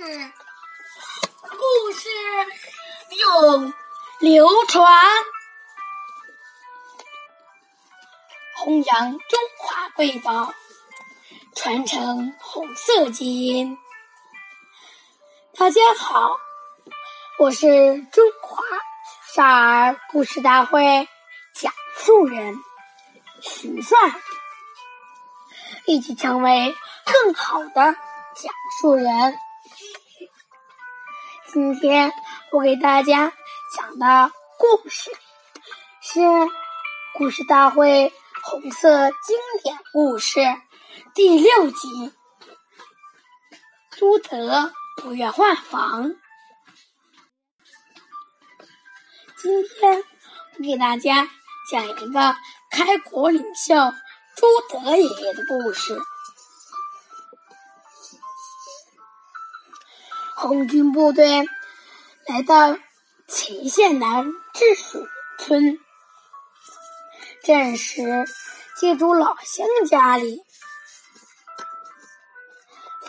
是故事永流传，弘扬中华瑰宝，传承红色基因。大家好，我是中华少儿故事大会讲述人徐帅，一起成为更好的讲述人。今天我给大家讲的故事是《故事大会红色经典故事》第六集。朱德不愿换房。今天我给大家讲一个开国领袖朱德爷爷的故事。红军部队来到祁县南治水村，这时借住老乡家里，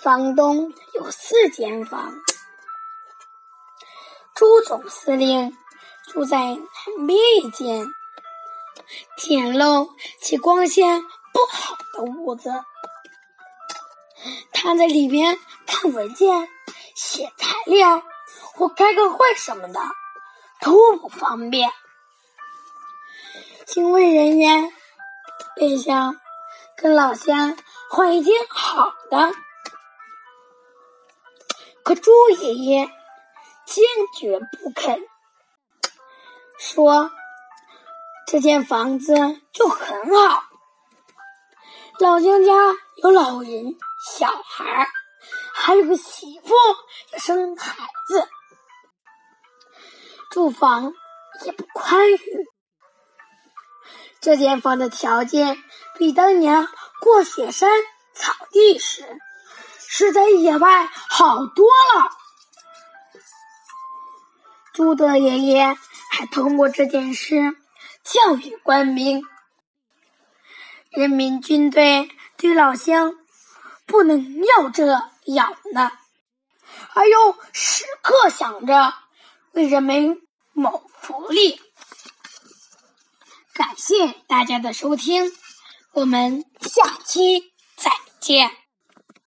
房东有四间房，朱总司令住在南边一间简陋且光线不好的屋子，他在里面看文件。写材料或开个会什么的都不方便，警卫人员便想跟老乡换一间好的，可朱爷爷坚决不肯，说这间房子就很好，老乡家有老人小孩儿还有个媳妇要生孩子，住房也不宽裕。这间房的条件比当年过雪山草地时是在野外好多了。朱德爷爷还通过这件事教育官兵：人民军队对老乡不能要这。养呢，而又时刻想着为人民谋福利。感谢大家的收听，我们下期再见。